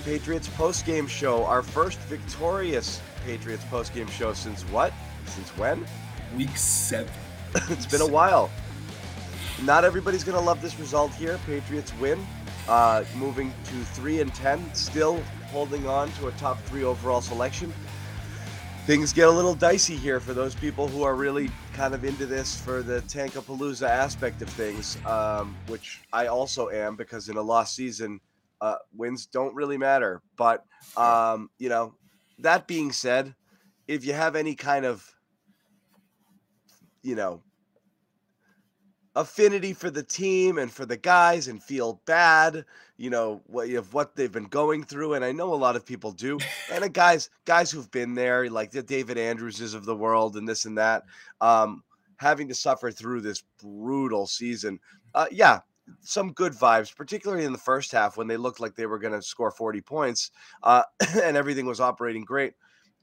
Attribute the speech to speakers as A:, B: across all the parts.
A: Patriots post-game show, our first victorious Patriots post-game show since what? Since when?
B: Week seven.
A: it's been a while. Not everybody's gonna love this result here. Patriots win, uh, moving to three and ten, still holding on to a top three overall selection. Things get a little dicey here for those people who are really kind of into this for the Tankapalooza aspect of things, um, which I also am because in a lost season, uh, wins don't really matter. But um, you know, that being said, if you have any kind of you know affinity for the team and for the guys and feel bad, you know, what of what they've been going through. And I know a lot of people do. And the guys, guys who've been there, like the David Andrewses of the world and this and that, um, having to suffer through this brutal season. Uh, yeah, some good vibes, particularly in the first half when they looked like they were going to score 40 points uh, and everything was operating great.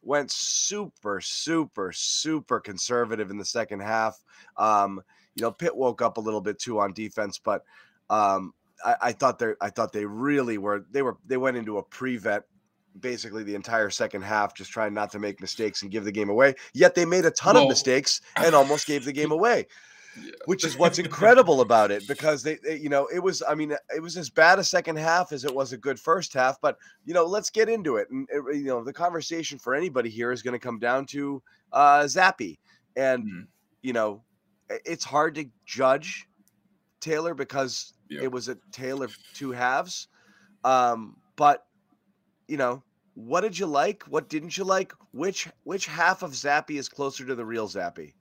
A: Went super, super, super conservative in the second half. Um, you know, Pitt woke up a little bit too on defense, but um, I, I thought they I thought they really were they were they went into a prevent basically the entire second half, just trying not to make mistakes and give the game away. Yet they made a ton of mistakes and almost gave the game away. Yeah. Which is what's incredible about it because they, they, you know, it was, I mean, it was as bad a second half as it was a good first half. But, you know, let's get into it. And, you know, the conversation for anybody here is going to come down to uh, Zappe. And, mm-hmm. you know, it's hard to judge Taylor because yeah. it was a tale of two halves. Um, but you know, what did you like? What didn't you like? Which which half of Zappe is closer to the real Zappe?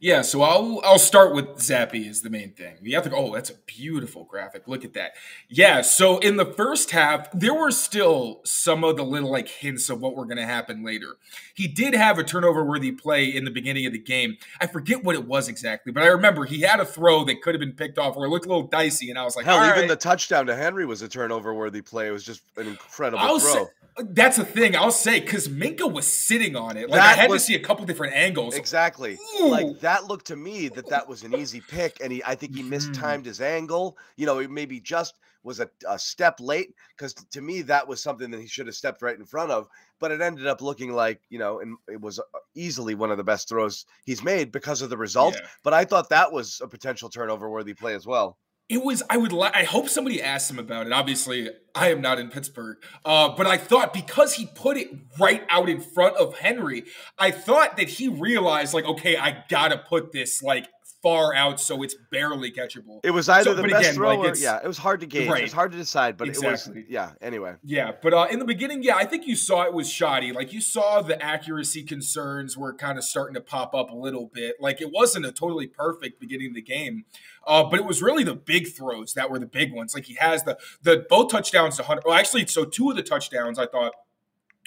B: Yeah, so I'll I'll start with Zappe is the main thing. To go, oh, that's a beautiful graphic. Look at that. Yeah, so in the first half, there were still some of the little like hints of what were gonna happen later. He did have a turnover worthy play in the beginning of the game. I forget what it was exactly, but I remember he had a throw that could have been picked off or it looked a little dicey, and I was like,
A: Hell, even
B: right.
A: the touchdown to Henry was a turnover worthy play. It was just an incredible I'll throw.
B: Say, that's the thing I'll say because Minkah was sitting on it. Like that I had was, to see a couple different angles.
A: Exactly. Ooh. Like that looked to me that that was an easy pick, and he I think he mm-hmm. mistimed his angle. You know, it maybe just was a, a step late because to me that was something that he should have stepped right in front of. But it ended up looking like you know, and it was uh, easily one of the best throws he's made because of the result. Yeah. But I thought that was a potential turnover worthy play as well
B: it was i would i hope somebody asked him about it. Obviously i am not in pittsburgh. Uh, but i thought because he put it right out in front of henry i thought that he realized like okay i gotta put this like far out so it's barely catchable
A: it was either so, the best again, throw like or, yeah it was hard to gauge right. it was hard to decide but exactly. it was yeah anyway
B: yeah but uh, in the beginning yeah i think you saw it was shoddy like you saw the accuracy concerns were kind of starting to pop up a little bit like it wasn't a totally perfect beginning of the game uh, but it was really the big throws that were the big ones. Like he has the the both touchdowns to Hunter. Well, actually, so two of the touchdowns I thought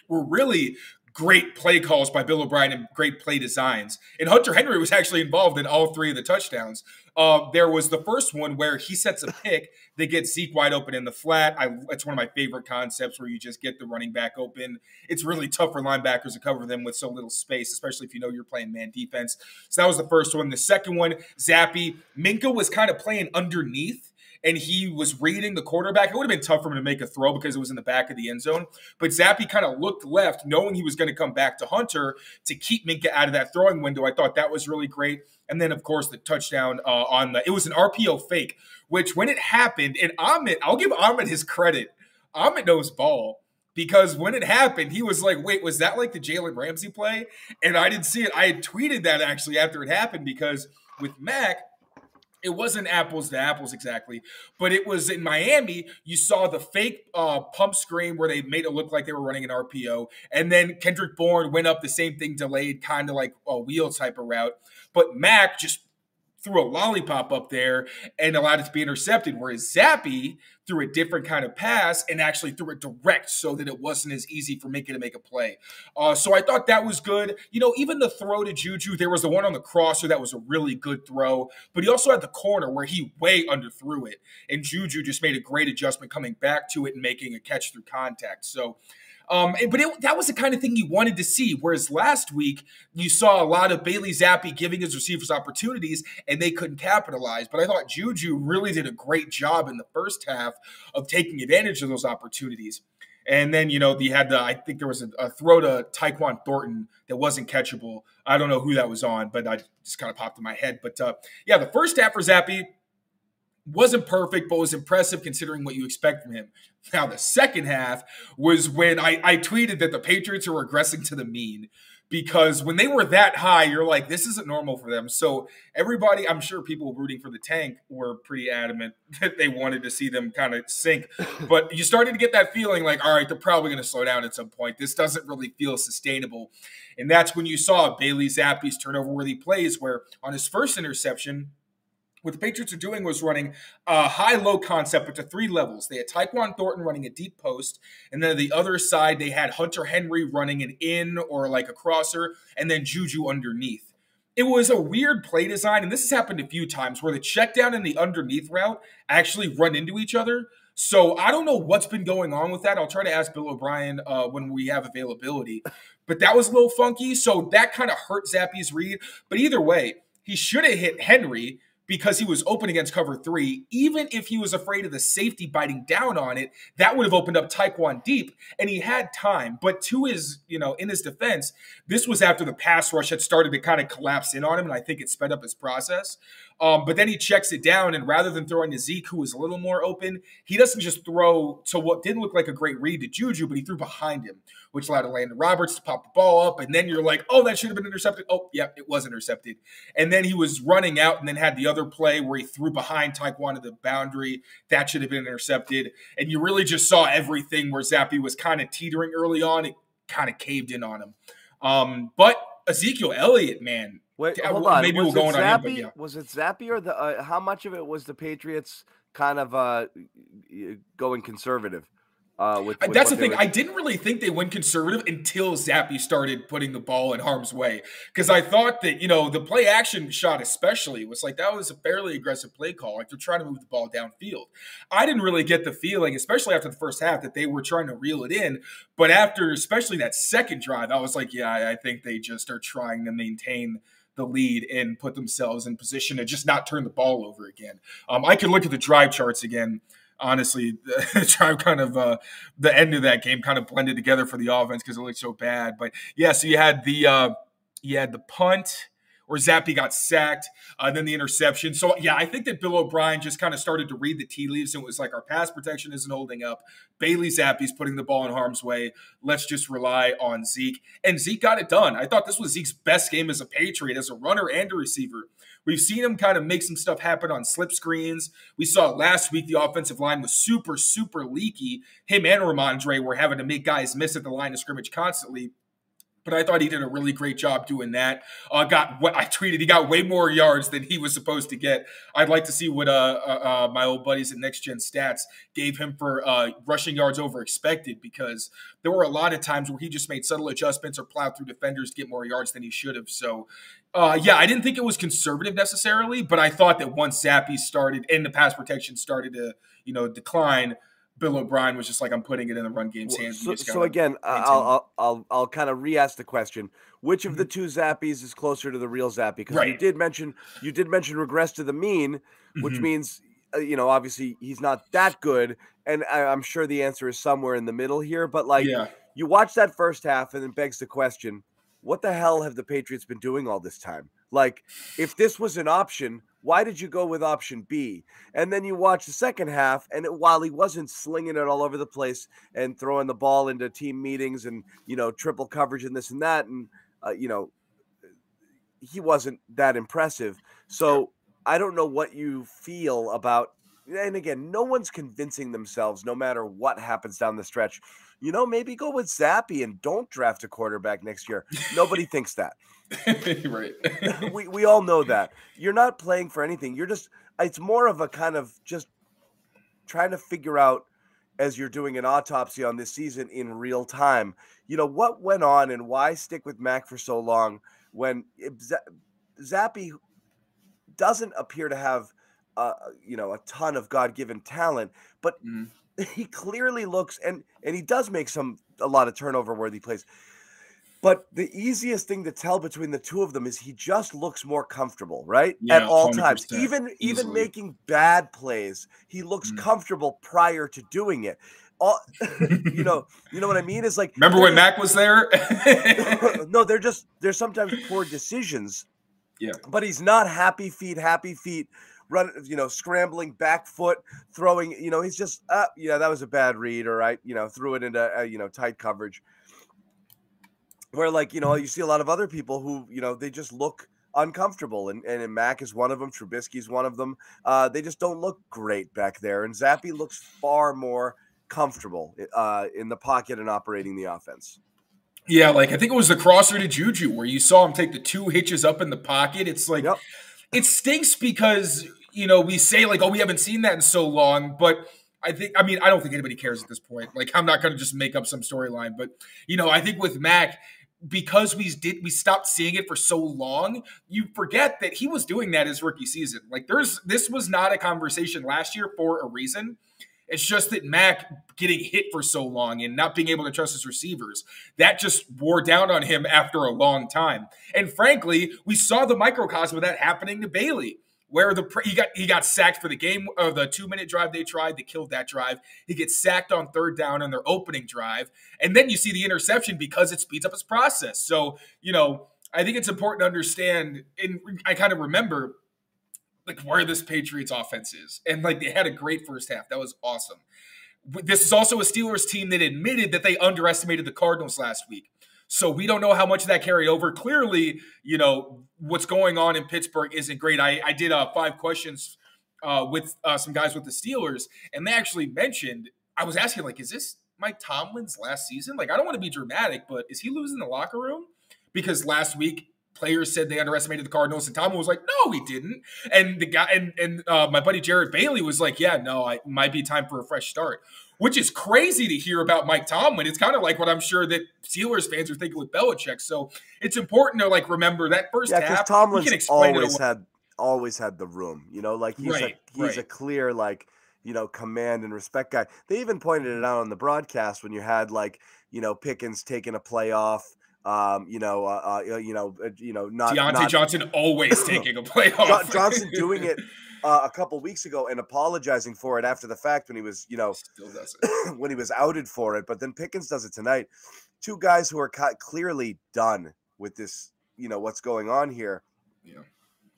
B: were really great play calls by Bill O'Brien and great play designs. And Hunter Henry was actually involved in all three of the touchdowns. Uh, there was the first one where he sets a pick, they get Zeke wide open in the flat. I, it's one of my favorite concepts where you just get the running back open. It's really tough for linebackers to cover them with so little space, especially if you know you're playing man defense. So that was the first one. The second one, Zappe. Minkah was kind of playing underneath and he was reading the quarterback, it would have been tough for him to make a throw because it was in the back of the end zone. But Zappe kind of looked left, knowing he was going to come back to Hunter to keep Minkah out of that throwing window. I thought that was really great. And then, of course, the touchdown uh, on the it was an RPO fake, which when it happened, and Ahmed, I'll give Ahmed his credit. Ahmed knows ball because when it happened, he was like, "Wait, was that like the Jalen Ramsey play?" And I didn't see it. I had tweeted that actually after it happened because with Mac, it wasn't apples to apples exactly, but it was in Miami. You saw the fake uh, pump screen where they made it look like they were running an RPO, and then Kendrick Bourne went up the same thing, delayed, kind of like a wheel type of route. But Mac just threw a lollipop up there and allowed it to be intercepted. Whereas Zappe threw a different kind of pass and actually threw it direct so that it wasn't as easy for Minkah to make a play. Uh, so I thought that was good. You know, even the throw to Juju, there was the one on the crosser that was a really good throw, but he also had the corner where he way underthrew it. And Juju just made a great adjustment coming back to it and making a catch through contact. So um, but it, that was the kind of thing you wanted to see. Whereas last week, you saw a lot of Bailey Zappe giving his receivers opportunities and they couldn't capitalize. But I thought Juju really did a great job in the first half of taking advantage of those opportunities. And then, you know, you had the, I think there was a, a, throw to Tyquan Thornton that wasn't catchable. I don't know who that was on, but I just kind of popped in my head. But uh, yeah, the first half for Zappe wasn't perfect, but was impressive considering what you expect from him. Now, the second half was when I, I tweeted that the Patriots are regressing to the mean because when they were that high, you're like, this isn't normal for them. So everybody, I'm sure people rooting for the tank were pretty adamant that they wanted to see them kind of sink. But you started to get that feeling like, all right, they're probably going to slow down at some point. This doesn't really feel sustainable. And that's when you saw Bailey Zappe's turnover worthy plays, where on his first interception, what the Patriots are doing was running a high low concept, but to three levels. They had Tyquan Thornton running a deep post, and then on the other side, they had Hunter Henry running an in or like a crosser, and then Juju underneath. It was a weird play design, and this has happened a few times where the check down and the underneath route actually run into each other. So I don't know what's been going on with that. I'll try to ask Bill O'Brien uh, when we have availability. But that was a little funky. So that kind of hurt Zappe's read. But either way, he should have hit Henry because he was open against cover three. Even if he was afraid of the safety biting down on it, that would have opened up Tyquan deep, and he had time. But to his, you know, in his defense, this was after the pass rush had started to kind of collapse in on him, and I think it sped up his process. Um, but then he checks it down, and rather than throwing to Zeke, who was a little more open, he doesn't just throw to what didn't look like a great read to Juju, but he threw behind him, which allowed Landon Roberts to pop the ball up. And then you're like, oh, that should have been intercepted. Oh, yeah, it was intercepted. And then he was running out and then had the other play where he threw behind Tyquan to the boundary. That should have been intercepted. And you really just saw everything where Zappe was kind of teetering early on. It kind of caved in on him. Um, but Ezekiel Elliott, man,
A: Wait, hold on. Maybe was we'll go on him, yeah. Was it Zappe or the? Uh, how much of it was the Patriots kind of uh, going conservative?
B: Uh, with, with That's the thing. I didn't really think they went conservative until Zappe started putting the ball in harm's way. Because I thought that, you know, the play action shot, especially, was like that was a fairly aggressive play call. Like they're trying to move the ball downfield. I didn't really get the feeling, especially after the first half, that they were trying to reel it in. But after, especially that second drive, I was like, yeah, I think they just are trying to maintain the lead and put themselves in position to just not turn the ball over again. Um, I can look at the drive charts again honestly, the drive kind of uh, the end of that game kind of blended together for the offense because it looked so bad. But yeah, so you had the uh, you had the punt where Zappe got sacked, uh, then the interception. So yeah, I think that Bill O'Brien just kind of started to read the tea leaves and it was like, our pass protection isn't holding up. Bailey Zappe's putting the ball in harm's way. Let's just rely on Zeke. And Zeke got it done. I thought this was Zeke's best game as a Patriot, as a runner and a receiver. We've seen him kind of make some stuff happen on slip screens. We saw last week the offensive line was super, super leaky. Him and Rhamondre were having to make guys miss at the line of scrimmage constantly but I thought he did a really great job doing that. Uh, got I tweeted. He got way more yards than he was supposed to get. I'd like to see what uh, uh, uh my old buddies at Next Gen Stats gave him for uh, rushing yards over expected because there were a lot of times where he just made subtle adjustments or plowed through defenders to get more yards than he should have. So, uh, yeah, I didn't think it was conservative necessarily, but I thought that once Zappe started and the pass protection started to you know decline Bill O'Brien was just like, I'm putting it in the run game's hands.
A: So, so again, I'll, I'll, I'll I'll kind of re-ask the question: Which of mm-hmm. the two Zappes is closer to the real Zappe? Because right. you did mention you did mention regress to the mean, which mm-hmm. means uh, you know obviously he's not that good, and I, am sure the answer is somewhere in the middle here. But like, yeah. you watch that first half, and it begs the question: What the hell have the Patriots been doing all this time? Like, if this was an option, why did you go with option B? And then you watch the second half, and while he wasn't slinging it all over the place and throwing the ball into team meetings and you know triple coverage and this and that, and uh, you know he wasn't that impressive. So I don't know what you feel about. And again, no one's convincing themselves, no matter what happens down the stretch. You know, maybe go with Zappe and don't draft a quarterback next year. Nobody thinks that.
B: right.
A: we we all know that. You're not playing for anything. You're just it's more of a kind of just trying to figure out as you're doing an autopsy on this season in real time. You know, what went on and why stick with Mac for so long when Zappe doesn't appear to have uh, you know, a ton of God-given talent, but mm. he clearly looks and and he does make some a lot of turnover worthy plays. But the easiest thing to tell between the two of them is he just looks more comfortable, right? Yeah, At all times. Even easily. even making bad plays, he looks mm. comfortable prior to doing it. all you know, you know what I mean? Is like
B: remember when Mac was there?
A: no, they're just they're sometimes poor decisions.
B: Yeah.
A: But he's not happy feet, happy feet, run, you know, scrambling back foot, throwing, you know, he's just, uh, yeah, that was a bad read, or I, you know, threw it into, uh, you know, tight coverage. Where, like, you know, you see a lot of other people who, you know, they just look uncomfortable. And, and Mac is one of them. Trubisky's one of them. Uh, they just don't look great back there. And Zappe looks far more comfortable uh, in the pocket and operating the offense.
B: Yeah, like I think it was the crosser to Juju where you saw him take the two hitches up in the pocket. It's like yep. it stinks because you know we say like, oh, we haven't seen that in so long, but I think I mean I don't think anybody cares at this point. Like I'm not going to just make up some storyline, but you know I think with Mac because we did we stopped seeing it for so long, you forget that he was doing that his rookie season. Like there's this was not a conversation last year for a reason. It's just that Mac getting hit for so long and not being able to trust his receivers, that just wore down on him after a long time. And frankly, we saw the microcosm of that happening to Bailey, where the he got he got sacked for the game of the two minute drive they tried, they killed that drive. He gets sacked on third down on their opening drive, and then you see the interception because it speeds up his process. So you know. I think it's important to understand, and I kind of remember like where this Patriots offense is. And like they had a great first half. That was awesome. This is also a Steelers team that admitted that they underestimated the Cardinals last week. So we don't know how much of that carried over. Clearly, you know, what's going on in Pittsburgh isn't great. I, I did uh, five questions uh, with uh, some guys with the Steelers, and they actually mentioned, I was asking, like, is this Mike Tomlin's last season? Like, I don't want to be dramatic, but is he losing the locker room? Because last week players said they underestimated the Cardinals, and Tom was like, "No, he didn't." And the guy and and uh, my buddy Jared Bailey was like, "Yeah, no, it might be time for a fresh start." Which is crazy to hear about Mike Tomlin. It's kind of like what I'm sure that Steelers fans are thinking with Belichick. So it's important to like remember that first
A: yeah,
B: half.
A: Tomlin's always had always had the room. You know, like he's
B: right,
A: a he's
B: right.
A: a clear like you know command and respect guy. They even pointed it out on the broadcast when you had like you know Pickens taking a play off um, you know, uh, uh, you know, uh, you know, not
B: Diontae
A: not,
B: Johnson always taking a playoff.
A: Johnson doing it uh, a couple weeks ago and apologizing for it after the fact when he was, you know, when he was outed for it. But then Pickens does it tonight. Two guys who are clearly done with this, you know, what's going on here.
B: Yeah.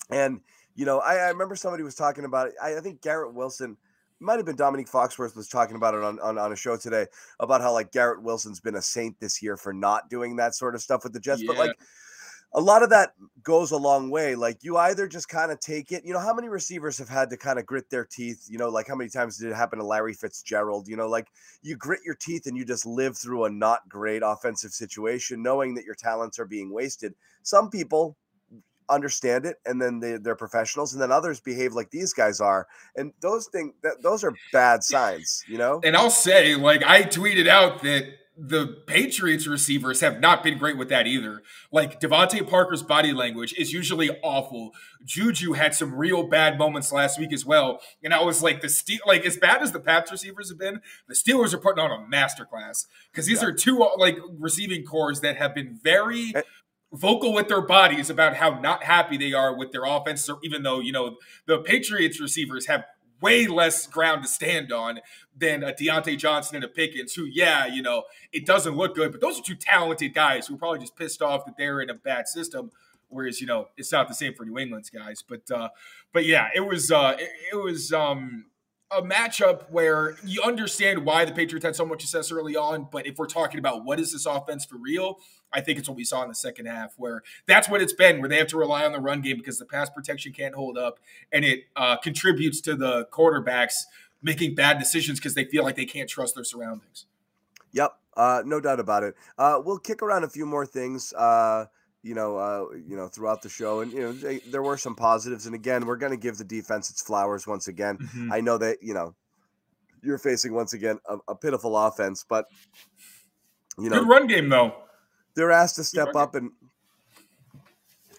A: And you know, I, I remember somebody was talking about it. I, I think Garrett Wilson might have been Dominique Foxworth was talking about it on, on, on a show today about how like Garrett Wilson's been a saint this year for not doing that sort of stuff with the Jets. Yeah. But like a lot of that goes a long way. Like you either just kind of take it, you know, how many receivers have had to kind of grit their teeth? You know, like how many times did it happen to Larry Fitzgerald? You know, like you grit your teeth and you just live through a not great offensive situation, knowing that your talents are being wasted. Some people understand it and then they, they're professionals and then others behave like these guys are and those things that those are bad signs you know
B: and i'll say like i tweeted out that the Patriots receivers have not been great with that either. Like DeVante Parker's body language is usually awful. Juju had some real bad moments last week as well. And I was like, the Steel, like as bad as the Pats receivers have been, the Steelers are putting on a masterclass because these yeah. are two like receiving cores that have been very eh vocal with their bodies about how not happy they are with their offense, even though, you know, the Patriots receivers have way less ground to stand on than a Diontae Johnson and a Pickens, who, yeah, you know, it doesn't look good, but those are two talented guys who are probably just pissed off that they're in a bad system. Whereas, you know, it's not the same for New England's guys. But uh, but yeah, it was uh it, it was um a matchup where you understand why the Patriots had so much success early on, but if we're talking about what is this offense for real, I think it's what we saw in the second half, where that's what it's been, where they have to rely on the run game because the pass protection can't hold up, and it uh, contributes to the quarterbacks making bad decisions because they feel like they can't trust their surroundings.
A: Yep, uh, no doubt about it. Uh, we'll kick around a few more things. You know, uh, you know, throughout the show, and you know, they, there were some positives. And again, we're going to give the defense its flowers once again. Mm-hmm. I know that you know you're facing once again a, a pitiful offense, but you know,
B: good run game though.
A: They're asked to step up and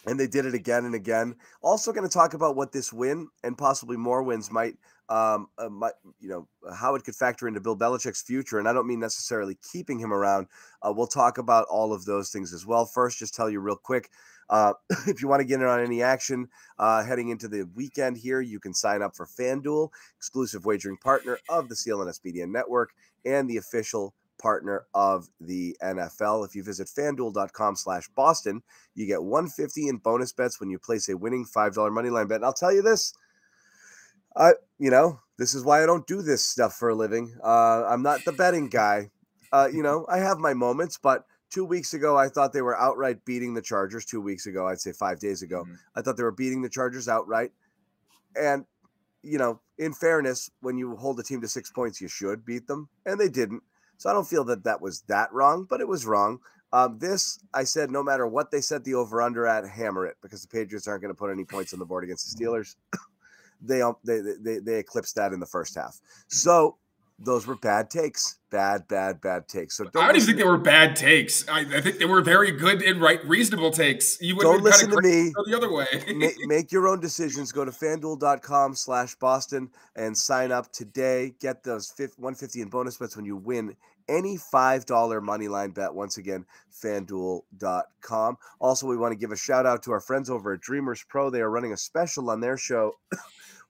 A: and they did it again and again. Also, going to talk about what this win and possibly more wins might, um, uh, might, you know, how it could factor into Bill Belichick's future. And I don't mean necessarily keeping him around. Uh, we'll talk about all of those things as well. First, just tell you real quick. Uh, if you want to get in on any action uh, heading into the weekend here, you can sign up for FanDuel, exclusive wagering partner of the CLNS Media Network and the official partner of the NFL. If you visit fanduel.com slash Boston, you get 150 in bonus bets when you place a winning $5 money line bet. And I'll tell you this, I, you know, this is why I don't do this stuff for a living. Uh, I'm not the betting guy. Uh, you know, I have my moments, but two weeks ago, I thought they were outright beating the Chargers. Two weeks ago, I'd say five days ago, mm-hmm. I thought they were beating the Chargers outright. And, you know, in fairness, when you hold a team to six points, you should beat them. And they didn't. So I don't feel that that was that wrong, but it was wrong. Um, this, I said, no matter what they set the over under at, hammer it because the Patriots aren't going to put any points on the board against the Steelers. They, they, they, they eclipsed that in the first half. So those were bad takes. Bad, bad, bad takes. So
B: don't I don't even think they were bad takes. I, I, think they were very good and right, reasonable takes.
A: You don't listen to me.
B: the other way.
A: make, make, your own decisions. Go to fanduel.com slash Boston and sign up today. Get those 150 in bonus bets when you win any $5 money line bet. Once again, fanduel.com. Also, we want to give a shout out to our friends over at Dreamers Pro. They are running a special on their show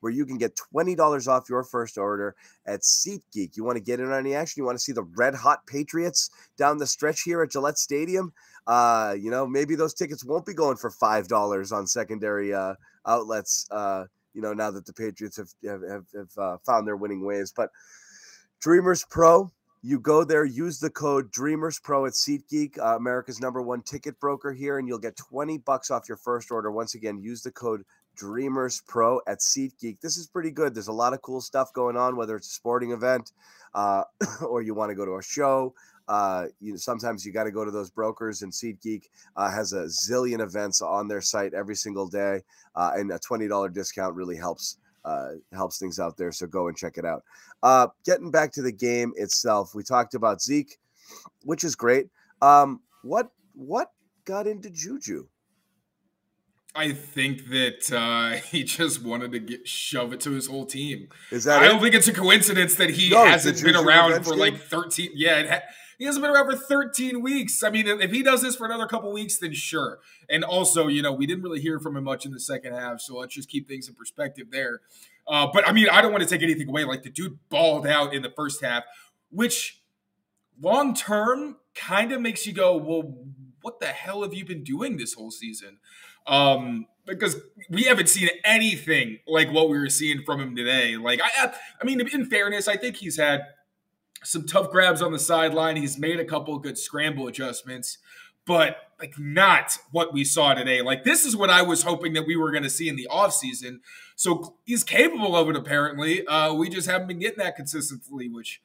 A: where you can get $20 off your first order at SeatGeek. You want to get in on the action? You want to see the red hot Patriots down the stretch here at Gillette Stadium? Uh, you know, maybe those tickets won't be going for $5 on secondary uh, outlets, uh, you know, now that the Patriots have, have, have, uh, found their winning ways. But Dreamers Pro, you go there, use the code Dreamers Pro at SeatGeek, uh, America's number one ticket broker here, and you'll get 20 bucks off your first order. Once again, use the code Dreamers Pro at SeatGeek. This is pretty good. There's a lot of cool stuff going on, whether it's a sporting event uh, or you want to go to a show. Uh, you know, sometimes you got to go to those brokers, and SeatGeek uh, has a zillion events on their site every single day, uh, and a twenty dollar discount really helps uh, helps things out there. So go and check it out. Uh, getting back to the game itself, we talked about Zeke, which is great. Um, what what got into Juju?
B: I think that uh, he just wanted to get shove it to his whole team.
A: Is that?
B: I
A: it?
B: don't think it's a coincidence that he no, hasn't been around for like thirteen. Yeah, ha- he hasn't been around for thirteen weeks. I mean, if he does this for another couple weeks, then sure. And also, you know, we didn't really hear from him much in the second half, so let's just keep things in perspective there. Uh, but I mean, I don't want to take anything away. Like the dude balled out in the first half, which long term kind of makes you go, well, what the hell have you been doing this whole season? Um, because we haven't seen anything like what we were seeing from him today. Like I, I mean, in fairness, I think he's had some tough grabs on the sideline. He's made a couple of good scramble adjustments, but like not what we saw today. Like this is what I was hoping that we were going to see in the offseason. So he's capable of it apparently. Uh, we just haven't been getting that consistently, which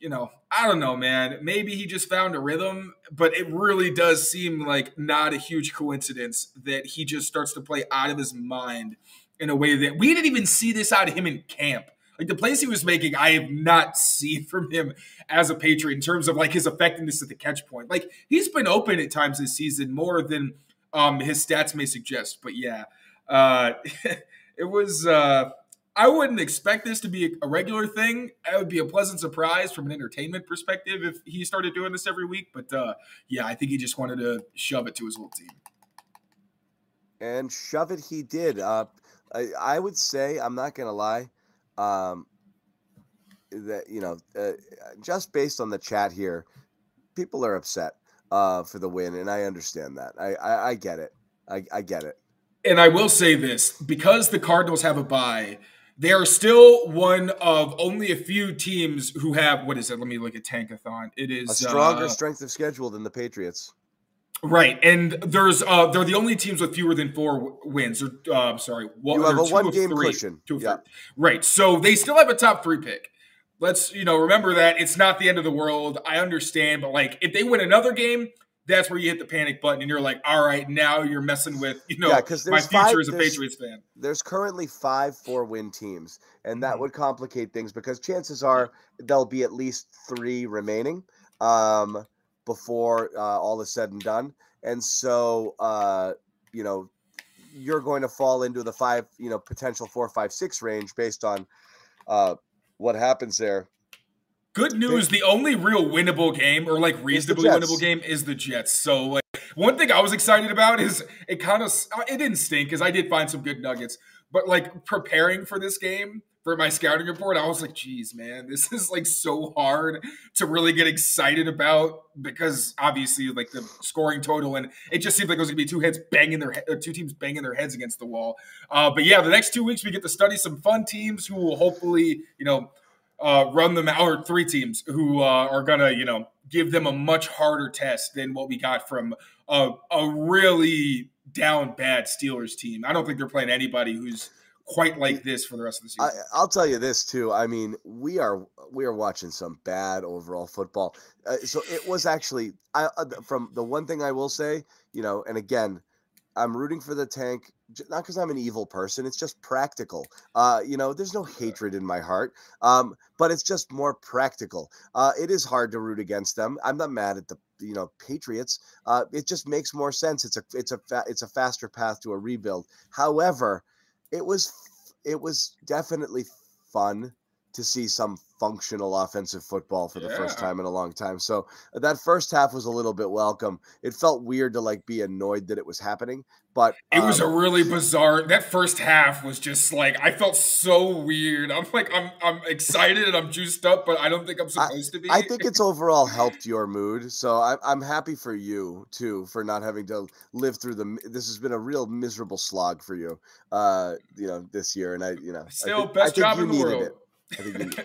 B: you know, I don't know, man. Maybe he just found a rhythm, but it really does seem like not a huge coincidence that he just starts to play out of his mind in a way that we didn't even see this out of him in camp. Like the plays he was making, I have not seen from him as a Patriot in terms of like his effectiveness at the catch point. Like he's been open at times this season more than um, his stats may suggest. But yeah, uh, it was. Uh, I wouldn't expect this to be a regular thing. It would be a pleasant surprise from an entertainment perspective if he started doing this every week. But uh, yeah, I think he just wanted to shove it to his whole team.
A: And shove it, he did. Uh, I, I, would say, I'm not going to lie, um, that, you know, uh, just based on the chat here, people are upset uh, for the win. And I understand that. I, I, I get it. I, I get it.
B: And I will say this because the Cardinals have a bye they are still one of only a few teams who have what is it? Let me look at Tankathon. It is
A: a stronger uh, strength of schedule than the Patriots.
B: Right, and there's uh they're the only teams with fewer than four wins. Or uh, I'm sorry,
A: one, you have a one game three, cushion.
B: yeah. Right, so they still have a top three pick. Let's you know remember that it's not the end of the world. I understand, but like if they win another game, that's where you hit the panic button and you're like, all right, now you're messing with, you know, yeah, my future five, as a Patriots fan.
A: There's currently five four win teams, and that mm-hmm. would complicate things because chances are there'll be at least three remaining um, before uh, all is said and done. And so, uh, you know, you're going to fall into the five, you know, potential four, five, six range based on uh, what happens there.
B: Good news: the only real winnable game, or like reasonably winnable game, is the Jets. So, like, one thing I was excited about is it kind of it didn't stink because I did find some good nuggets, but like preparing for this game for my scouting report, I was like, geez, man, this is like so hard to really get excited about because obviously, like the scoring total, and it just seemed like it was gonna be two heads banging their two teams banging their heads against the wall. Uh, but yeah, the next two weeks we get to study some fun teams who will hopefully, you know uh, run them out, or three teams who uh, are gonna, you know, give them a much harder test than what we got from a, a really down bad Steelers team. I don't think they're playing anybody who's quite like this for the rest of the season.
A: I, will tell you this too. I mean, we are we are watching some bad overall football. Uh, so it was actually I, uh, from the one thing I will say, you know, and again, I'm rooting for the tank not because I'm an evil person. It's just practical. Uh, you know, there's no hatred in my heart, um, but it's just more practical. Uh, it is hard to root against them. I'm not mad at the you know Patriots. Uh, it just makes more sense. It's a it's a fa- it's a faster path to a rebuild. However, it was it was definitely fun to see some functional offensive football for the yeah. first time in a long time. So that first half was a little bit welcome. It felt weird to like be annoyed that it was happening, but
B: it um, was a um, really bizarre. That first half was just like I felt so weird. I'm like I'm I'm excited and I'm juiced up, but I don't think I'm supposed
A: I,
B: to be.
A: I think it's overall helped your mood. So I, I'm happy for you too for not having to live through the. This has been a real miserable slog for you, uh, you know, this year, and I, you know,
B: still I best job in the world. It.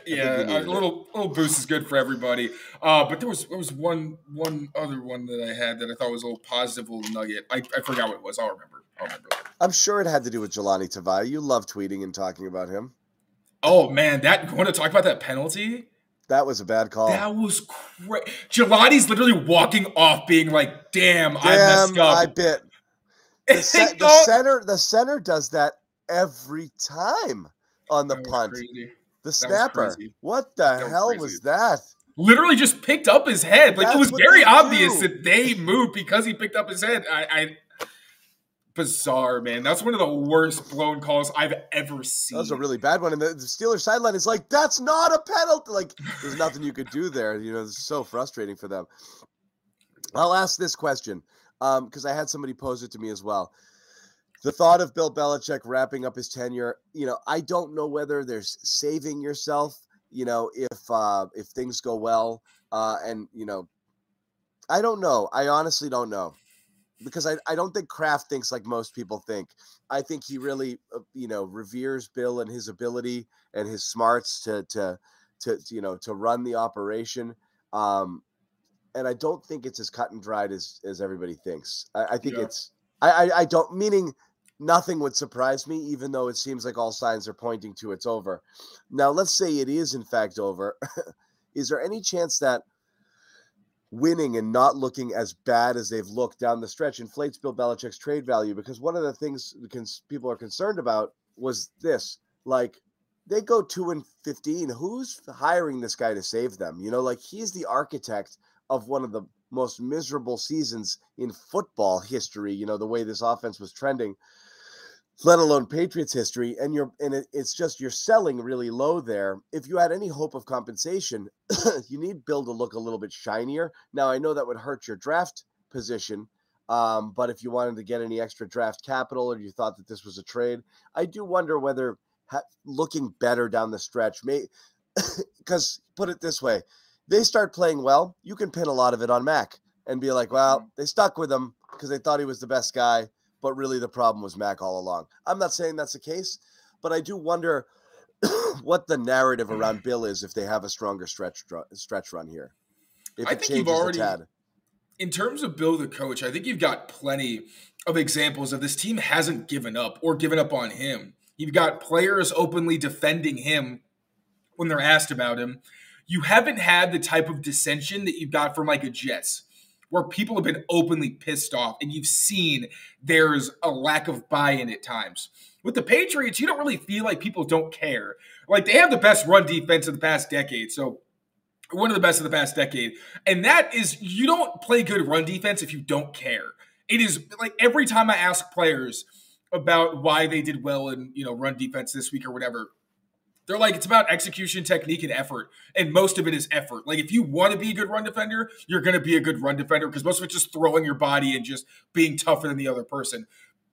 B: Yeah, a little little boost is good for everybody. Uh, but there was there was one one other one that I had that I thought was a little positive little nugget. I, I forgot what it was. I'll remember. I'll remember.
A: I'm sure it had to do with Jahlani Tavai. You love tweeting and talking about him.
B: Oh man, that you want to talk about that penalty?
A: That was a bad call.
B: That was crazy. Jahlani's literally walking off, being like, "Damn, Damn I messed up."
A: I bit. The, ce- the center, the center does that every time on the punt. Crazy. The snapper. What the that hell was, was that?
B: Literally just picked up his head. Like That's it was very obvious do. that they moved because he picked up his head. I, I bizarre, man. That's one of the worst blown calls I've ever seen.
A: That was a really bad one. And the, the Steelers sideline is like, that's not a penalty. Like, there's nothing you could do there. You know, it's so frustrating for them. I'll ask this question because um, I had somebody pose it to me as well the thought of Bill Belichick wrapping up his tenure, you know, I don't know whether there's saving yourself, you know, if uh if things go well, uh and you know, I don't know. I honestly don't know. Because I, I don't think Kraft thinks like most people think. I think he really, uh, you know, reveres Bill and his ability and his smarts to to to you know to run the operation. Um, and I don't think it's as cut and dried as as everybody thinks. I, I think yeah. it's I, I I don't meaning nothing would surprise me, even though it seems like all signs are pointing to it's over. Now, let's say it is in fact over. is there any chance that winning and not looking as bad as they've looked down the stretch inflates Bill Belichick's trade value? Because one of the things people are concerned about was this like, they go two and 15. Who's hiring this guy to save them? You know, like he's the architect of one of the most miserable seasons in football history. You know, the way this offense was trending let alone Patriots history, and you're and it, it's just you're selling really low there. If you had any hope of compensation, you need Bill to look a little bit shinier. Now I know that would hurt your draft position, um, but if you wanted to get any extra draft capital or you thought that this was a trade, I do wonder whether ha- looking better down the stretch may because put it this way, they start playing well, you can pin a lot of it on Mac and be like, well, mm-hmm. they stuck with him because they thought he was the best guy but really the problem was Mac all along. I'm not saying that's the case, but I do wonder what the narrative around Bill is if they have a stronger stretch stretch run here.
B: If I think you've already, in terms of Bill the coach, I think you've got plenty of examples of this team hasn't given up or given up on him. You've got players openly defending him when they're asked about him. You haven't had the type of dissension that you've got from like a Jets where people have been openly pissed off and you've seen there's a lack of buy-in at times. With the Patriots, you don't really feel like people don't care. Like they have the best run defense of the past decade. So one of the best of the past decade. And that is you don't play good run defense if you don't care. It is like every time I ask players about why they did well in you know run defense this week or whatever, they're like it's about execution, technique, and effort, and most of it is effort. Like if you want to be a good run defender, you're going to be a good run defender because most of it's just throwing your body and just being tougher than the other person.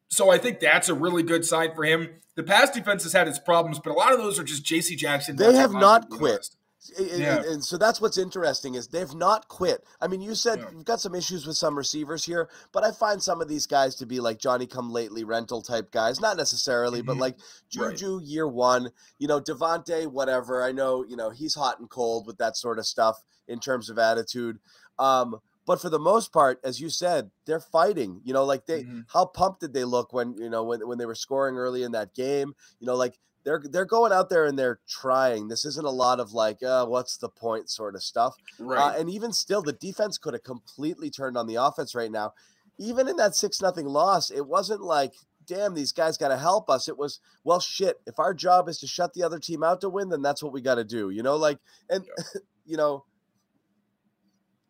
B: So I think that's a really good sign for him. The pass defense has had its problems, but a lot of those are just J.C. Jackson.
A: They have not quit. Yeah. And, and, so that's what's interesting is they've not quit. I mean, you said yeah. you've got some issues with some receivers here, but I find some of these guys to be like Johnny come lately rental type guys. Not necessarily, mm-hmm. but like Juju right. year one, you know, DeVante, whatever. I know, you know, he's hot and cold with that sort of stuff in terms of attitude. Um, but for the most part, as you said, they're fighting. You know, like they mm-hmm. how pumped did they look when, you know, when when they were scoring early in that game? You know, like they're they're going out there and they're trying. This isn't a lot of like, uh, what's the point sort of stuff. Uh, right. Uh, and even still, the defense could have completely turned on the offense right now. Even in that six nothing loss, it wasn't like, damn, these guys got to help us. It was, well, shit. If our job is to shut the other team out to win, then that's what we got to do. You know, like, and yeah. you know,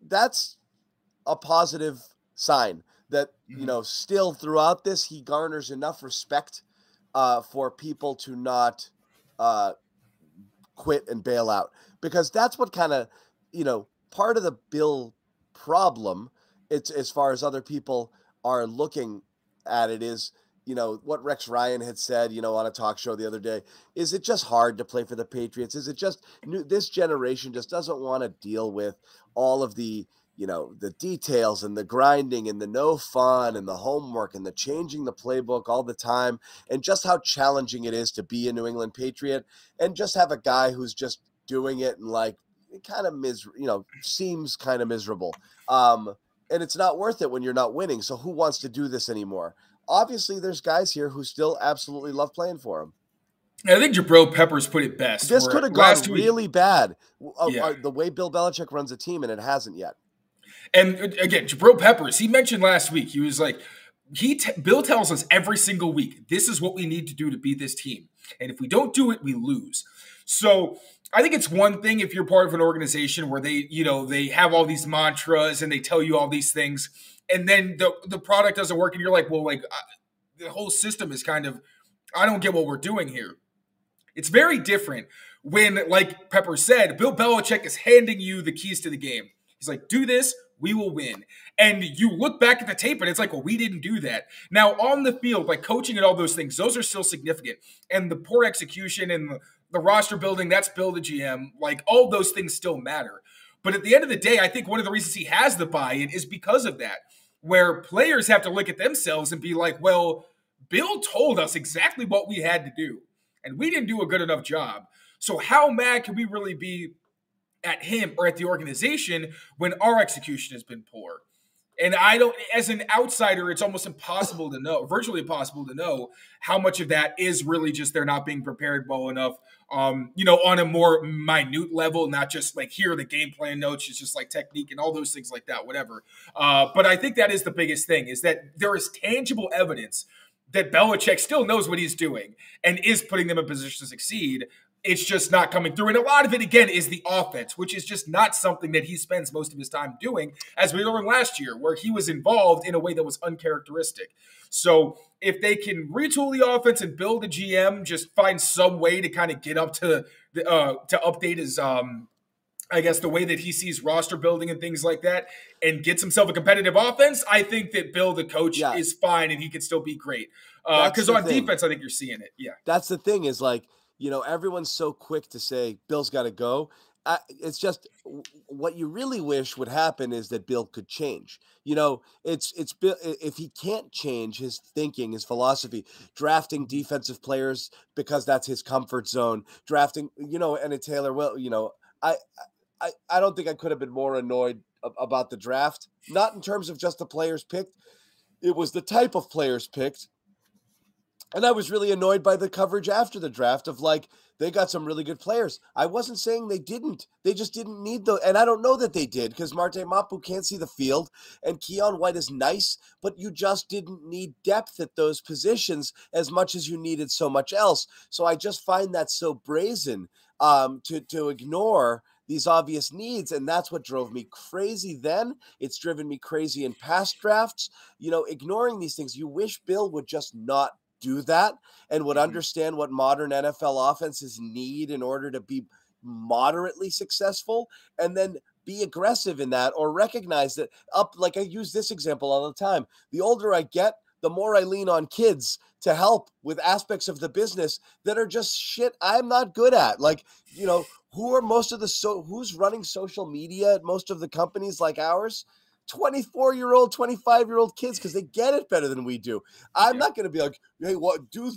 A: that's a positive sign that mm-hmm. you know still throughout this he garners enough respect uh, for people to not uh, quit and bail out. Because that's what kind of you know part of the bill problem it's as far as other people are looking at it is you know what Rex Ryan had said you know on a talk show the other day is it just hard to play for the Patriots? Is it just new, this generation just doesn't want to deal with all of the you know the details and the grinding and the no fun and the homework and the changing the playbook all the time and just how challenging it is to be a New England Patriot and just have a guy who's just doing it and like kind of mis you know seems kind of miserable um and it's not worth it when you're not winning so who wants to do this anymore obviously there's guys here who still absolutely love playing for him
B: I think Jabril Peppers put it best.
A: This could have gone really week, bad. Uh, yeah. Uh, the way Bill Belichick runs a team, and it hasn't yet.
B: And uh, again, Jabril Peppers, he mentioned last week, he was like, he t- Bill tells us every single week, this is what we need to do to beat this team. And if we don't do it, we lose. So I think it's one thing if you're part of an organization where they, you know, they have all these mantras and they tell you all these things, and then the the product doesn't work, and you're like, well, like uh, the whole system is kind of, I don't get what we're doing here. It's very different when, like Pepper said, Bill Belichick is handing you the keys to the game. He's like, do this, we will win. And you look back at the tape and it's like, well, we didn't do that. Now, on the field, like coaching and all those things, those are still significant. And the poor execution and the, roster building, that's Bill the GM. Like all those things still matter. But at the end of the day, I think one of the reasons he has the buy in is because of that, where players have to look at themselves and be like, well, Bill told us exactly what we had to do, and we didn't do a good enough job. So, how mad can we really be at him or at the organization when our execution has been poor. And I don't, as an outsider, it's almost impossible to know, virtually impossible to know how much of that is really just they're not being prepared well enough, um, you know, on a more minute level, not just like here the game plan notes, it's just like technique and all those things like that, whatever. Uh, but I think that is the biggest thing is that there is tangible evidence that Belichick still knows what he's doing and is putting them in position to succeed it's just not coming through. And a lot of it, again, is the offense, which is just not something that he spends most of his time doing, as we learned last year, where he was involved in a way that was uncharacteristic. So if they can retool the offense and build a GM, just find some way to kind of get up to the, uh, to update his, um, I guess, the way that he sees roster building and things like that, and gets himself a competitive offense, I think that Bill, the coach, yeah. is fine and he can still be great. Because uh, on thing. defense, I think you're seeing it. Yeah.
A: That's the thing is like – you know, everyone's so quick to say Bill's got to go. Uh, it's just what you really wish would happen is that Bill could change. You know, it's it's Bill if he can't change his thinking, his philosophy, drafting defensive players because that's his comfort zone. Drafting, you know, and a Taylor. Well, you know, I I I don't think I could have been more annoyed about the draft. Not in terms of just the players picked. It was the type of players picked and I was really annoyed by the coverage after the draft of like, they got some really good players. I wasn't saying they didn't. They just didn't need the, and I don't know that they did because Marte Mapu can't see the field and Keion White is nice, but you just didn't need depth at those positions as much as you needed so much else. So I just find that so brazen um, to to ignore these obvious needs. And that's what drove me crazy then. It's driven me crazy in past drafts. You know, ignoring these things. You wish Bill would just not do that and would mm-hmm. understand what modern NFL offenses need in order to be moderately successful and then be aggressive in that or recognize that up like I use this example all the time. The older I get, the more I lean on kids to help with aspects of the business that are just shit I'm not good at. Like, you know, who are most of the so who's running social media at most of the companies like ours? 24 year old, 25 year old kids because they get it better than we do. I'm not going to be like, hey, what do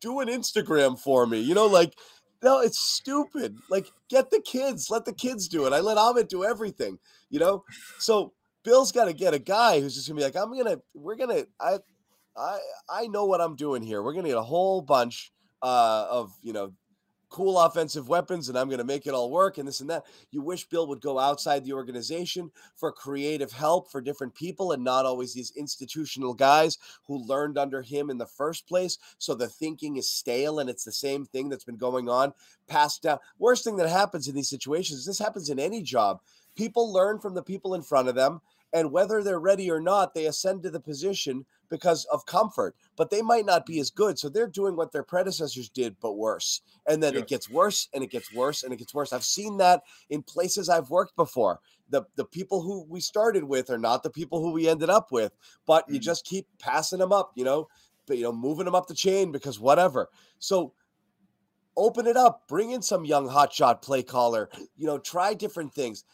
A: do an Instagram for me? You know, like no, it's stupid. Like, get the kids, let the kids do it. I let Ahmed do everything, you know? So Bill's got to get a guy who's just gonna be like, I'm gonna, we're gonna, I, I, I know what I'm doing here. We're gonna get a whole bunch uh, of, you know, cool offensive weapons and I'm going to make it all work and this and that. You wish Bill would go outside the organization for creative help for different people and not always these institutional guys who learned under him in the first place. So the thinking is stale and it's the same thing that's been going on passed down. Uh, worst thing that happens in these situations, this happens in any job. People learn from the people in front of them and whether they're ready or not, they ascend to the position because of comfort, but they might not be as good. So they're doing what their predecessors did, but worse. And then yeah. it gets worse and it gets worse and it gets worse. I've seen that in places I've worked before. The, the people who we started with are not the people who we ended up with, but mm-hmm. you just keep passing them up, you know, but, you know, moving them up the chain because whatever. So open it up, bring in some young hotshot play caller, you know, try different things.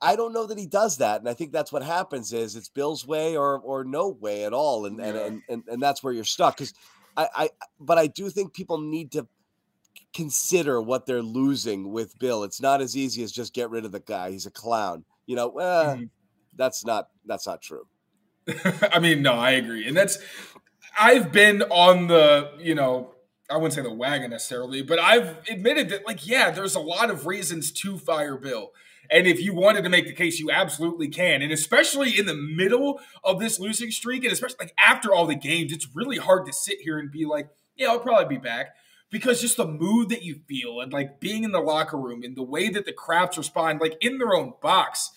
A: I don't know that he does that, and I think that's what happens is it's Bill's way or or no way at all, and yeah. and, and and that's where you're stuck. Because I, I, but I do think people need to consider what they're losing with Bill. It's not as easy as just get rid of the guy. He's a clown. You know, eh, mm-hmm. that's not that's not true.
B: I mean, no, I agree, and that's I've been on the you know I wouldn't say the wagon necessarily, but I've admitted that like yeah, there's a lot of reasons to fire Bill. And if you wanted to make the case, you absolutely can. And especially in the middle of this losing streak, and especially like after all the games, it's really hard to sit here and be like, yeah, I'll probably be back. Because just the mood that you feel and like being in the locker room and the way that the crowds respond, like in their own box,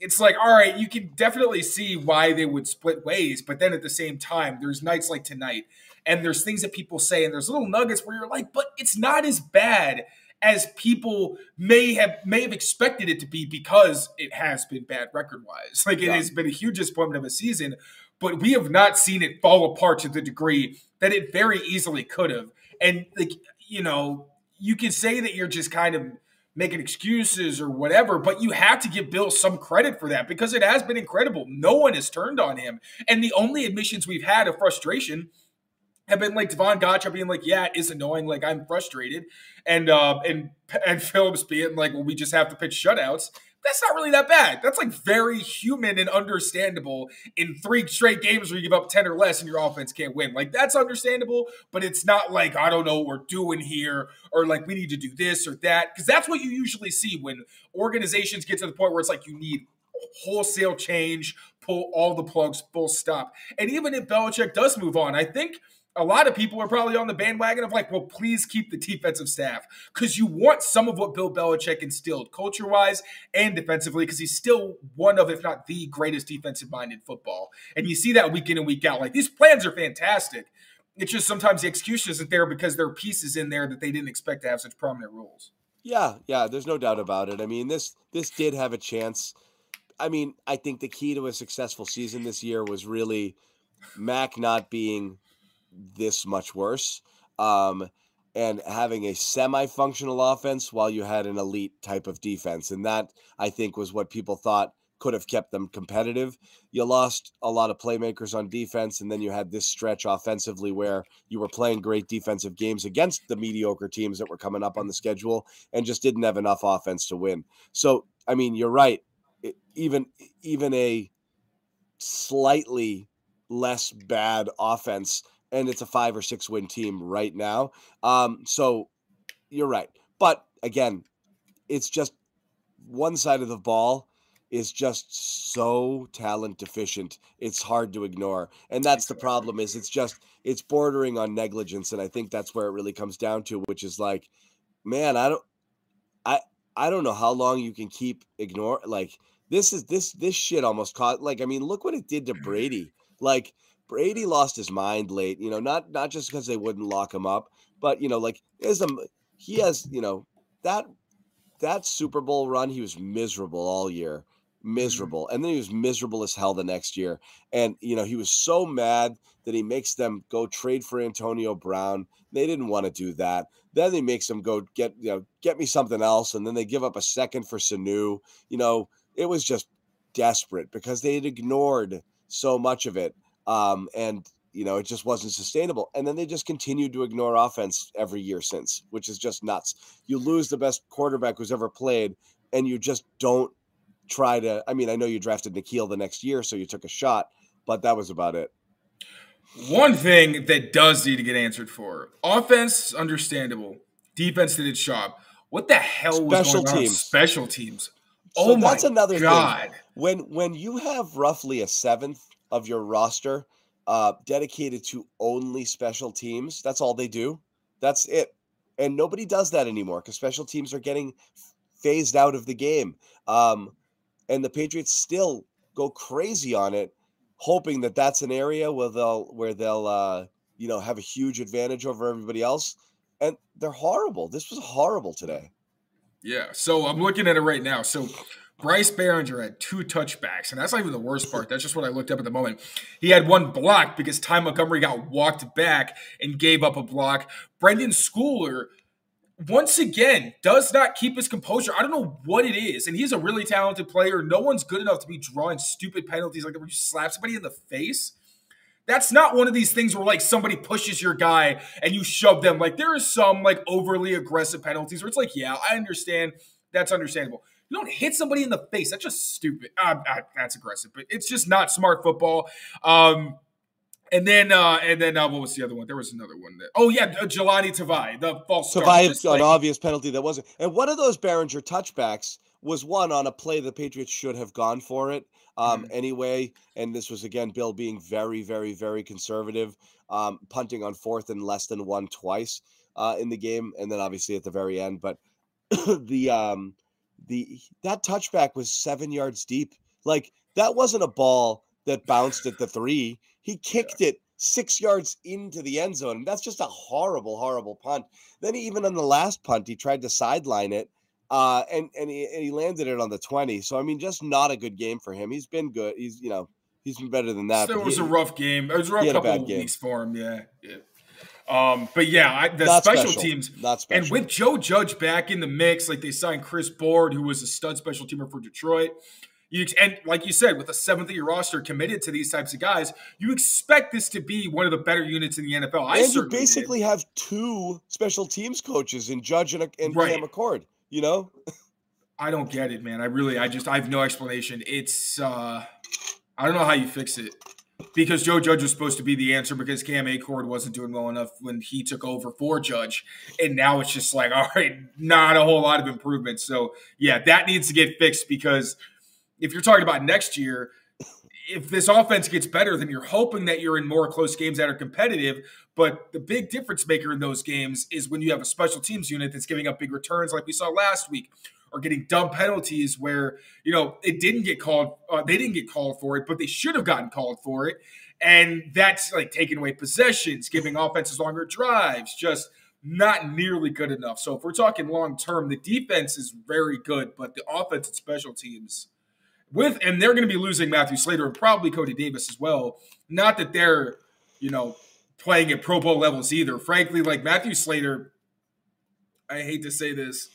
B: it's like, all right, you can definitely see why they would split ways. But then at the same time, there's nights like tonight, and there's things that people say, and there's little nuggets where you're like, but it's not as bad as people may have may have expected it to be because it has been bad record wise. Like it yeah. has been a huge disappointment of a season, but we have not seen it fall apart to the degree that it very easily could have. And like you know, you can say that you're just kind of making excuses or whatever, but you have to give Bill some credit for that because it has been incredible. No one has turned on him, and the only admissions we've had of frustration have been like Davon Godchaux being like, yeah, it's annoying. Like I'm frustrated, and uh, and and Phillips being like, well, we just have to pitch shutouts. That's not really that bad. That's like very human and understandable in three straight games where you give up 10 or less and your offense can't win. Like that's understandable, but it's not like, I don't know what we're doing here or like we need to do this or that. Cause that's what you usually see when organizations get to the point where it's like you need wholesale change, pull all the plugs, full stop. And even if Belichick does move on, I think – a lot of people are probably on the bandwagon of like, well, please keep the defensive staff because you want some of what Bill Belichick instilled culture wise and defensively because he's still one of, if not the greatest defensive mind in football. And you see that week in and week out. Like these plans are fantastic. It's just sometimes the execution isn't there because there are pieces in there that they didn't expect to have such prominent roles.
A: Yeah, yeah, there's no doubt about it. I mean, this this did have a chance. I mean, I think the key to a successful season this year was really Mac not being this much worse. Um, and having a semi-functional offense while you had an elite type of defense, and that I think was what people thought could have kept them competitive. You lost a lot of playmakers on defense, and then you had this stretch offensively where you were playing great defensive games against the mediocre teams that were coming up on the schedule, and just didn't have enough offense to win. So, I mean, you're right. Even even a slightly less bad offense and it's a five or six win team right now. Um, so you're right. But again, it's just one side of the ball is just so talent deficient. It's hard to ignore. And that's the problem is it's just it's bordering on negligence and I think that's where it really comes down to which is like man, I don't I I don't know how long you can keep ignore like this is this this shit almost caught like I mean look what it did to Brady. Like Brady lost his mind late, you know, not not just because they wouldn't lock him up, but you know, like there's a he has, you know, that that Super Bowl run, he was miserable all year. Mm-hmm. Miserable. And then he was miserable as hell the next year. And you know, he was so mad that he makes them go trade for Antonio Brown. They didn't want to do that. Then he makes them go get, you know, get me something else. And then they give up a second for Sanu. You know, it was just desperate because they had ignored so much of it. Um, and you know, it just wasn't sustainable. And then they just continued to ignore offense every year since, which is just nuts. You lose the best quarterback who's ever played, and you just don't try to. I mean, I know you drafted N'Keal the next year, so you took a shot, but that was about it.
B: One thing that does need to get answered for offense, understandable. Defense did its job. What the hell was special going teams. on? Special teams. So oh that's another God.
A: thing. When when you have roughly a seventh of your roster uh, dedicated to only special teams, that's all they do. That's it. And nobody does that anymore because special teams are getting phased out of the game. Um, and the Patriots still go crazy on it, hoping that that's an area where they'll where they'll uh, you know have a huge advantage over everybody else. And they're horrible. This was horrible today.
B: Yeah. So I'm looking at it right now. So Bryce Baringer had two touchbacks, and that's not even the worst part. That's just what I looked up at the moment. He had one block because Ty Montgomery got walked back and gave up a block. Brenden Schooler once again does not keep his composure. I don't know what it is. And he's a really talented player. No one's good enough to be drawing stupid penalties like that where you slap somebody in the face. That's not one of these things where like somebody pushes your guy and you shove them. Like there are some like overly aggressive penalties where it's like, yeah, I understand. That's understandable. You don't hit somebody in the face. That's just stupid. Uh, uh, that's aggressive, but it's just not smart football. Um, and then, uh, and then, uh, what was the other one? There was another one that. Oh yeah, uh, Jahlani Tavai, the false start.
A: Tavai, an like, obvious penalty that wasn't. And one of those Baringer touchbacks was one on a play the Patriots should have gone for it um, mm-hmm. anyway. And this was again Bill being very, very, very conservative, um, punting on fourth and less than one twice uh, in the game, and then obviously at the very end. But the um, the that touchback was seven yards deep. Like that wasn't a ball that bounced at the three. He kicked yeah. it six yards into the end zone. That's just a horrible, horrible punt. Then he, even on the last punt, he tried to sideline it, uh, and and he, and he landed it on the twenty. So I mean, just not a good game for him. He's been good. He's you know he's been better than that.
B: So It was he, a rough game. It was a rough couple a of game. weeks for him. Yeah. yeah. Um, but yeah, I, the Not special, special, teams,
A: special.
B: and with Joe Judge back in the mix, like they signed Chris Board, who was a stud special teamer for Detroit. You, and like you said, with a seventh year roster committed to these types of guys, you expect this to be one of the better units in the NFL. I
A: and you basically did. have two special teams coaches in Judge and, and right. Cam Achord. You know,
B: I don't get it, man. I really, I just, I have no explanation. It's, uh I don't know how you fix it because Joe Judge was supposed to be the answer because Cam Achord wasn't doing well enough when he took over for Judge. And now it's just like, all right, not a whole lot of improvement. So, yeah, that needs to get fixed because – if you're talking about next year, if this offense gets better, then you're hoping that you're in more close games that are competitive. But the big difference maker in those games is when you have a special teams unit that's giving up big returns, like we saw last week, or getting dumb penalties where you know it didn't get called. Uh, they didn't get called for it, but they should have gotten called for it. And that's like taking away possessions, giving offenses longer drives, just not nearly good enough. So if we're talking long term, the defense is very good, but the offense and special teams with and they're going to be losing Matthew Slater and probably Cody Davis as well. Not that they're, you know, playing at Pro Bowl levels either. Frankly, like Matthew Slater, I hate to say this,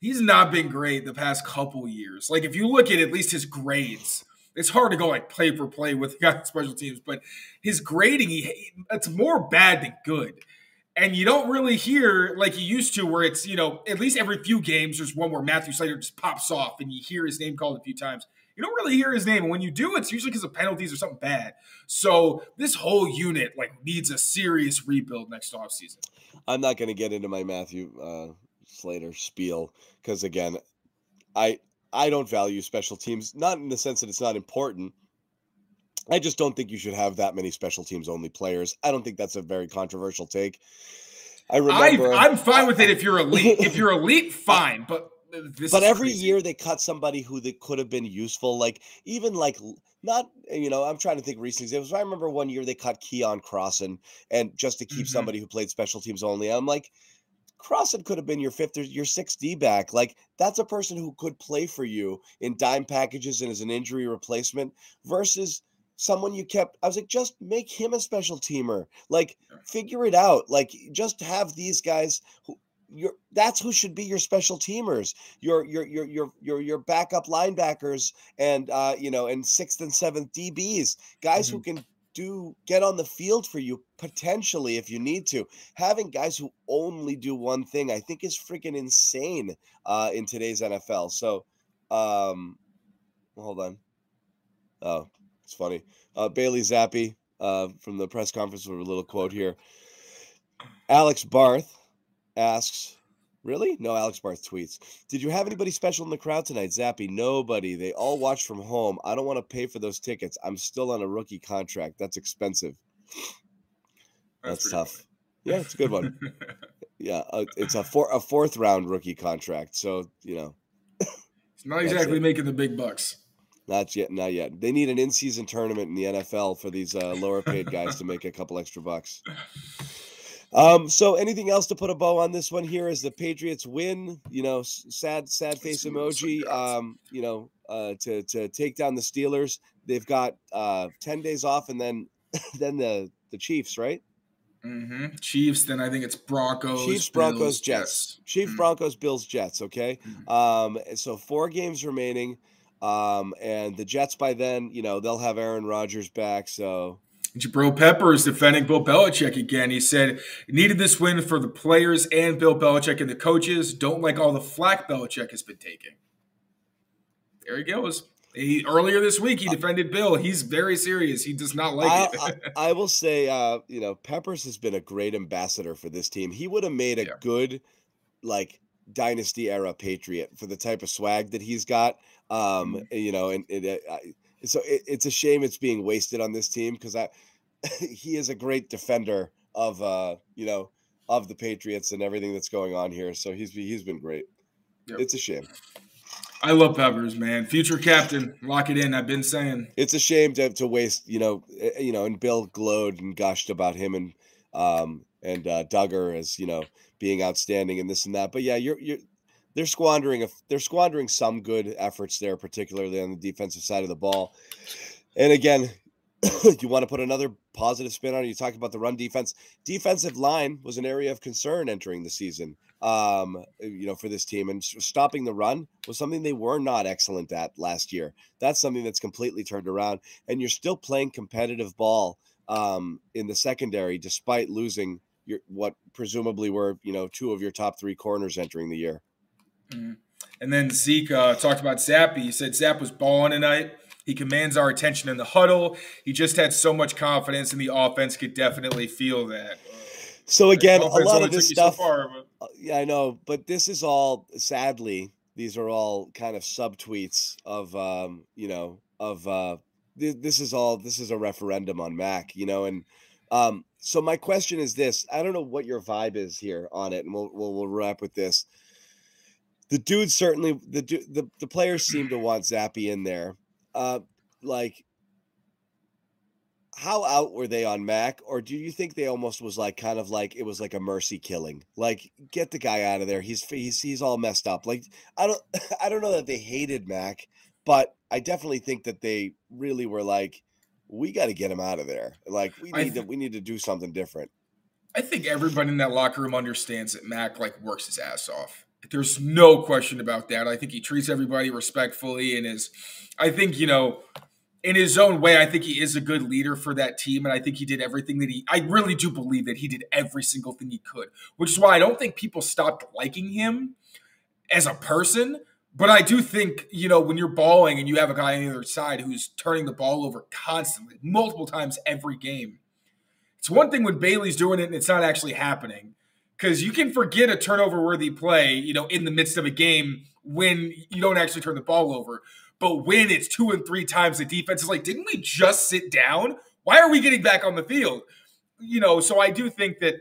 B: he's not been great the past couple years. Like if you look at at least his grades, it's hard to go like play for play with guys special teams, but his grading, he, it's more bad than good. And you don't really hear like you used to, where it's, you know, at least every few games, there's one where Matthew Slater just pops off and you hear his name called a few times. You don't really hear his name. And when you do, it's usually because of penalties or something bad. So this whole unit like needs a serious rebuild next offseason.
A: I'm not going to get into my Matthew uh, Slater spiel because, again, I I don't value special teams, not in the sense that it's not important, I just don't think you should have that many special teams only players. I don't think that's a very controversial take. I remember
B: I, am fine with it if you're elite. if you're elite, fine. But
A: but every crazy. year they cut somebody who they could have been useful. Like even like not you know I'm trying to think recent examples. I remember one year they cut Keion Crossen and just to keep mm-hmm. somebody who played special teams only. I'm like. Crossen could have been your fifth or your sixth D back. Like that's a person who could play for you in dime packages and as an injury replacement versus someone you kept. I was like, just make him a special teamer. Like, figure it out. Like, just have these guys who your that's who should be your special teamers your your your your your your backup linebackers and uh you know and sixth and seventh dbs guys mm-hmm. who can do get on the field for you potentially if you need to having guys who only do one thing i think is freaking insane uh in today's nfl so um hold on oh it's funny. Uh, Bailey Zappe uh, from the press conference with a little quote here. Alex Barth asks, Really? No, Alex Barth tweets. Did you have anybody special in the crowd tonight, Zappe? Nobody. They all watched from home. I don't want to pay for those tickets. I'm still on a rookie contract. That's expensive. That's, That's tough. Funny. Yeah, it's a good one. yeah, uh, it's a four a fourth round rookie contract. So you know,
B: it's not exactly making the big bucks.
A: Not yet, not yet. They need an in-season tournament in the NFL for these uh, lower-paid guys to make a couple extra bucks. Um, so anything else to put a bow on this one here is the Patriots win, you know, sad, sad face emoji, um, you know, uh, to, to take down the Steelers. They've got, uh, 10 days off and then, then the, the Chiefs, right?
B: Mm-hmm. Chiefs. Then I think it's Broncos.
A: Chiefs, Broncos, Bills, Jets. Jets. Chiefs, mm-hmm. Broncos, Bills, Jets. Okay. Mm-hmm. Um, so four games remaining. Um, and the Jets by then, you know, they'll have Aaron Rodgers back. So
B: Jabrill Pepper is defending Bill Belichick again. He said needed this win for the players and Bill Belichick and the coaches. Don't like all the flack Belichick has been taking. There he goes. He, earlier this week, he defended Bill. He's very serious. He does not like
A: I,
B: it.
A: I, I, will say, uh, you know, Peppers has been a great ambassador for this team. He would have made a yeah. good, like, dynasty era Patriot for the type of swag that he's got. Um, mm-hmm. you know, and it, uh, so it, it's a shame it's being wasted on this team because I he is a great defender of uh, you know, of the Patriots and everything that's going on here. So he's he's been great. Yep. It's a shame.
B: I love Peppers, man. Future captain, lock it in. I've been saying
A: it's a shame to, to waste, you know, eh, eh, you know, and Bill glowed and gushed about him and um and uh, Dugger as you know being outstanding and this and that. But yeah, you're you're they're squandering a, they're squandering some good efforts there, particularly on the defensive side of the ball. And again, you want to put another positive spin on it. You talk about the run defense. Defensive line was an area of concern entering the season. Um, you know, for this team and stopping the run was something they were not excellent at last year. That's something that's completely turned around, and you're still playing competitive ball um, in the secondary despite losing your what presumably were you know two of your top three corners entering the year.
B: Mm-hmm. And then Zeke uh, talked about Zappe. He said Zapp was balling tonight. He commands our attention in the huddle. He just had so much confidence, and the offense could definitely feel that.
A: So again, a lot of this stuff. So far, but... Uh, yeah, I know, but this is all sadly. These are all kind of subtweets of, um, you know, of uh, th- this is all. This is a referendum on Mac, you know, and um, so my question is this: I don't know what your vibe is here on it, and we'll we'll, we'll wrap with this the dude certainly the the the players seem to want Zappe in there. Uh, like, how out were they on Mac, or do you think they almost was like kind of like it was like a mercy killing? Like, get the guy out of there. He's he's he's all messed up. Like, I don't I don't know that they hated Mac, but I definitely think that they really were like, we got to get him out of there. Like, we need th- to we need to do something different.
B: I think everybody in that locker room understands that Mac like works his ass off. There's no question about that. I think he treats everybody respectfully and is, I think, you know, in his own way, I think he is a good leader for that team. And I think he did everything that he, I really do believe that he did every single thing he could, which is why I don't think people stopped liking him as a person. But I do think, you know, when you're balling and you have a guy on the other side who's turning the ball over constantly, multiple times every game, it's one thing when Bailey's doing it and it's not actually happening because you can forget a turnover worthy play, you know, in the midst of a game when you don't actually turn the ball over. But when it's two and three times the defense is like, didn't we just sit down? Why are we getting back on the field? You know, so I do think that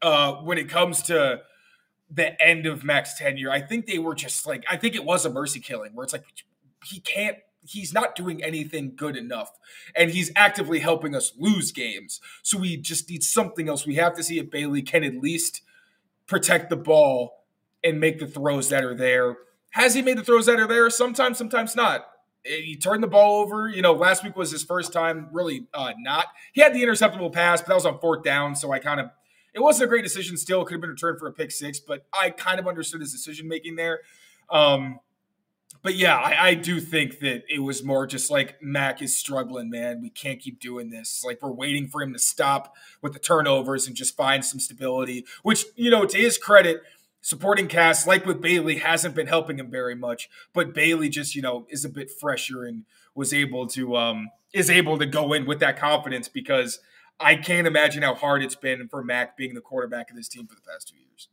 B: uh, when it comes to the end of Mac's tenure. I think they were just like I think it was a mercy killing where it's like he can't he's not doing anything good enough and he's actively helping us lose games. So we just need something else. We have to see if Bailey can at least protect the ball and make the throws that are there. Has he made the throws that are there? Sometimes, sometimes not. He turned the ball over. You know, last week was his first time really uh, not. He had the interceptable pass, but that was on fourth down. So I kind of it wasn't a great decision. Still, could have been returned for a pick six, but I kind of understood his decision making there. Um, but yeah, I, I, do think that it was more just like Mac is struggling, man. We can't keep doing this. Like we're waiting for him to stop with the turnovers and just find some stability. Which you know, to his credit, supporting cast like with Bailey hasn't been helping him very much. But Bailey just you know is a bit fresher and was able to um is able to go in with that confidence because I can't imagine how hard it's been for Mac being the quarterback of this team for the past two years.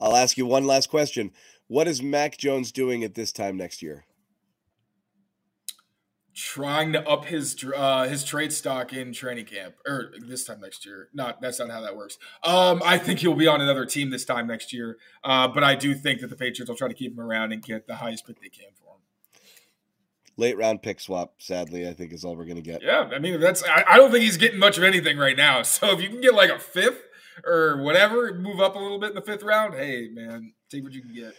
A: I'll ask you one last question. What is Mac Jones doing at this time next year?
B: Trying to up his uh, his trade stock in training camp, or this time next year. Not that's not how that works. Um, I think he'll be on another team this time next year. Uh, but I do think that the Patriots will try to keep him around and get the highest pick they can for him
A: late round pick swap. Sadly, I think is all we're gonna get.
B: Yeah, I mean that's I, I, don't think he's getting much of anything right now. So if you can get like a fifth or whatever, move up a little bit in the fifth round. Hey man, take what you can get.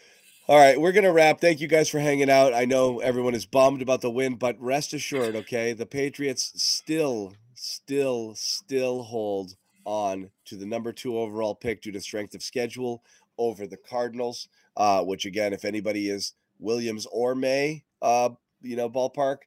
A: All right, we're gonna wrap. Thank you guys for hanging out. I know everyone is bummed about the win, but rest assured, okay, the Patriots still, still, still hold on to the number two overall pick due to strength of schedule over the Cardinals. Uh, which again, if anybody is Williams or Maye uh, you know, ballpark,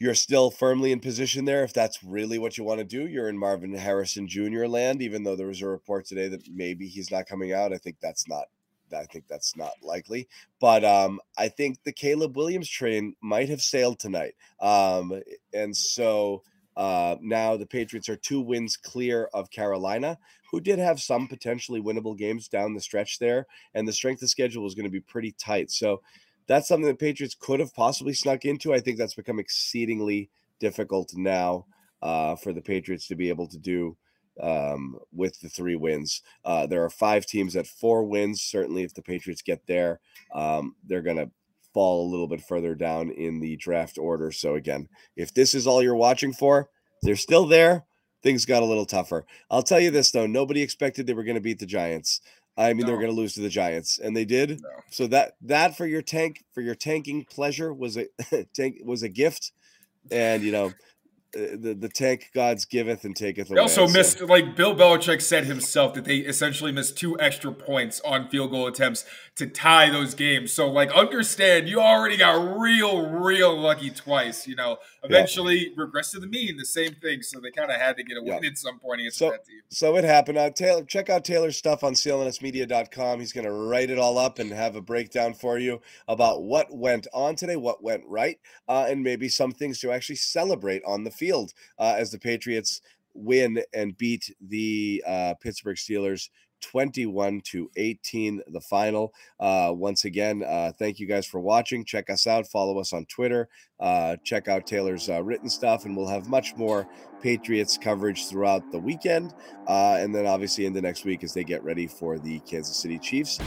A: you're still firmly in position there. If that's really what you want to do, you're in Marvin Harrison Jr. land, even though there was a report today that maybe he's not coming out. I think that's not I think that's not likely. But um, I think the Caleb Williams train might have sailed tonight. Um, and so uh, now the Patriots are two wins clear of Carolina, who did have some potentially winnable games down the stretch there. And the strength of schedule is going to be pretty tight. So that's something the Patriots could have possibly snuck into. I think that's become exceedingly difficult now uh, for the Patriots to be able to do um, with the three wins. Uh, there are five teams at four wins. Certainly, if the Patriots get there, um, they're going to fall a little bit further down in the draft order. So, again, if this is all you're watching for, they're still there. Things got a little tougher. I'll tell you this, though nobody expected they were going to beat the Giants. I mean, no. they're going to lose to the Giants, and they did. No. So that that for your tank for your tanking pleasure was a tank was a gift, and you know the, the tank gods giveth and taketh away.
B: They also missed, like Bill Belichick said himself, that they essentially missed two extra points on field goal attempts to tie those games. So, like, understand you already got real, real lucky twice. You know, eventually yeah. regress to the mean, the same thing. So they kind of had to get a win yeah. at some point against
A: so,
B: that team.
A: So it happened. Uh, Taylor, check out Taylor's stuff on clnsmedia.com. He's going to write it all up and have a breakdown for you about what went on today, what went right, uh, and maybe some things to actually celebrate on the field field uh, as the Patriots win and beat the uh, Pittsburgh Steelers 21 to 18 the final. Uh, once again uh, thank you guys for watching. Check us out. Follow us on twitter. Uh, check out taylor's uh, written stuff and we'll have much more patriots coverage throughout the weekend uh, and then obviously into next week as they get ready for the kansas city chiefs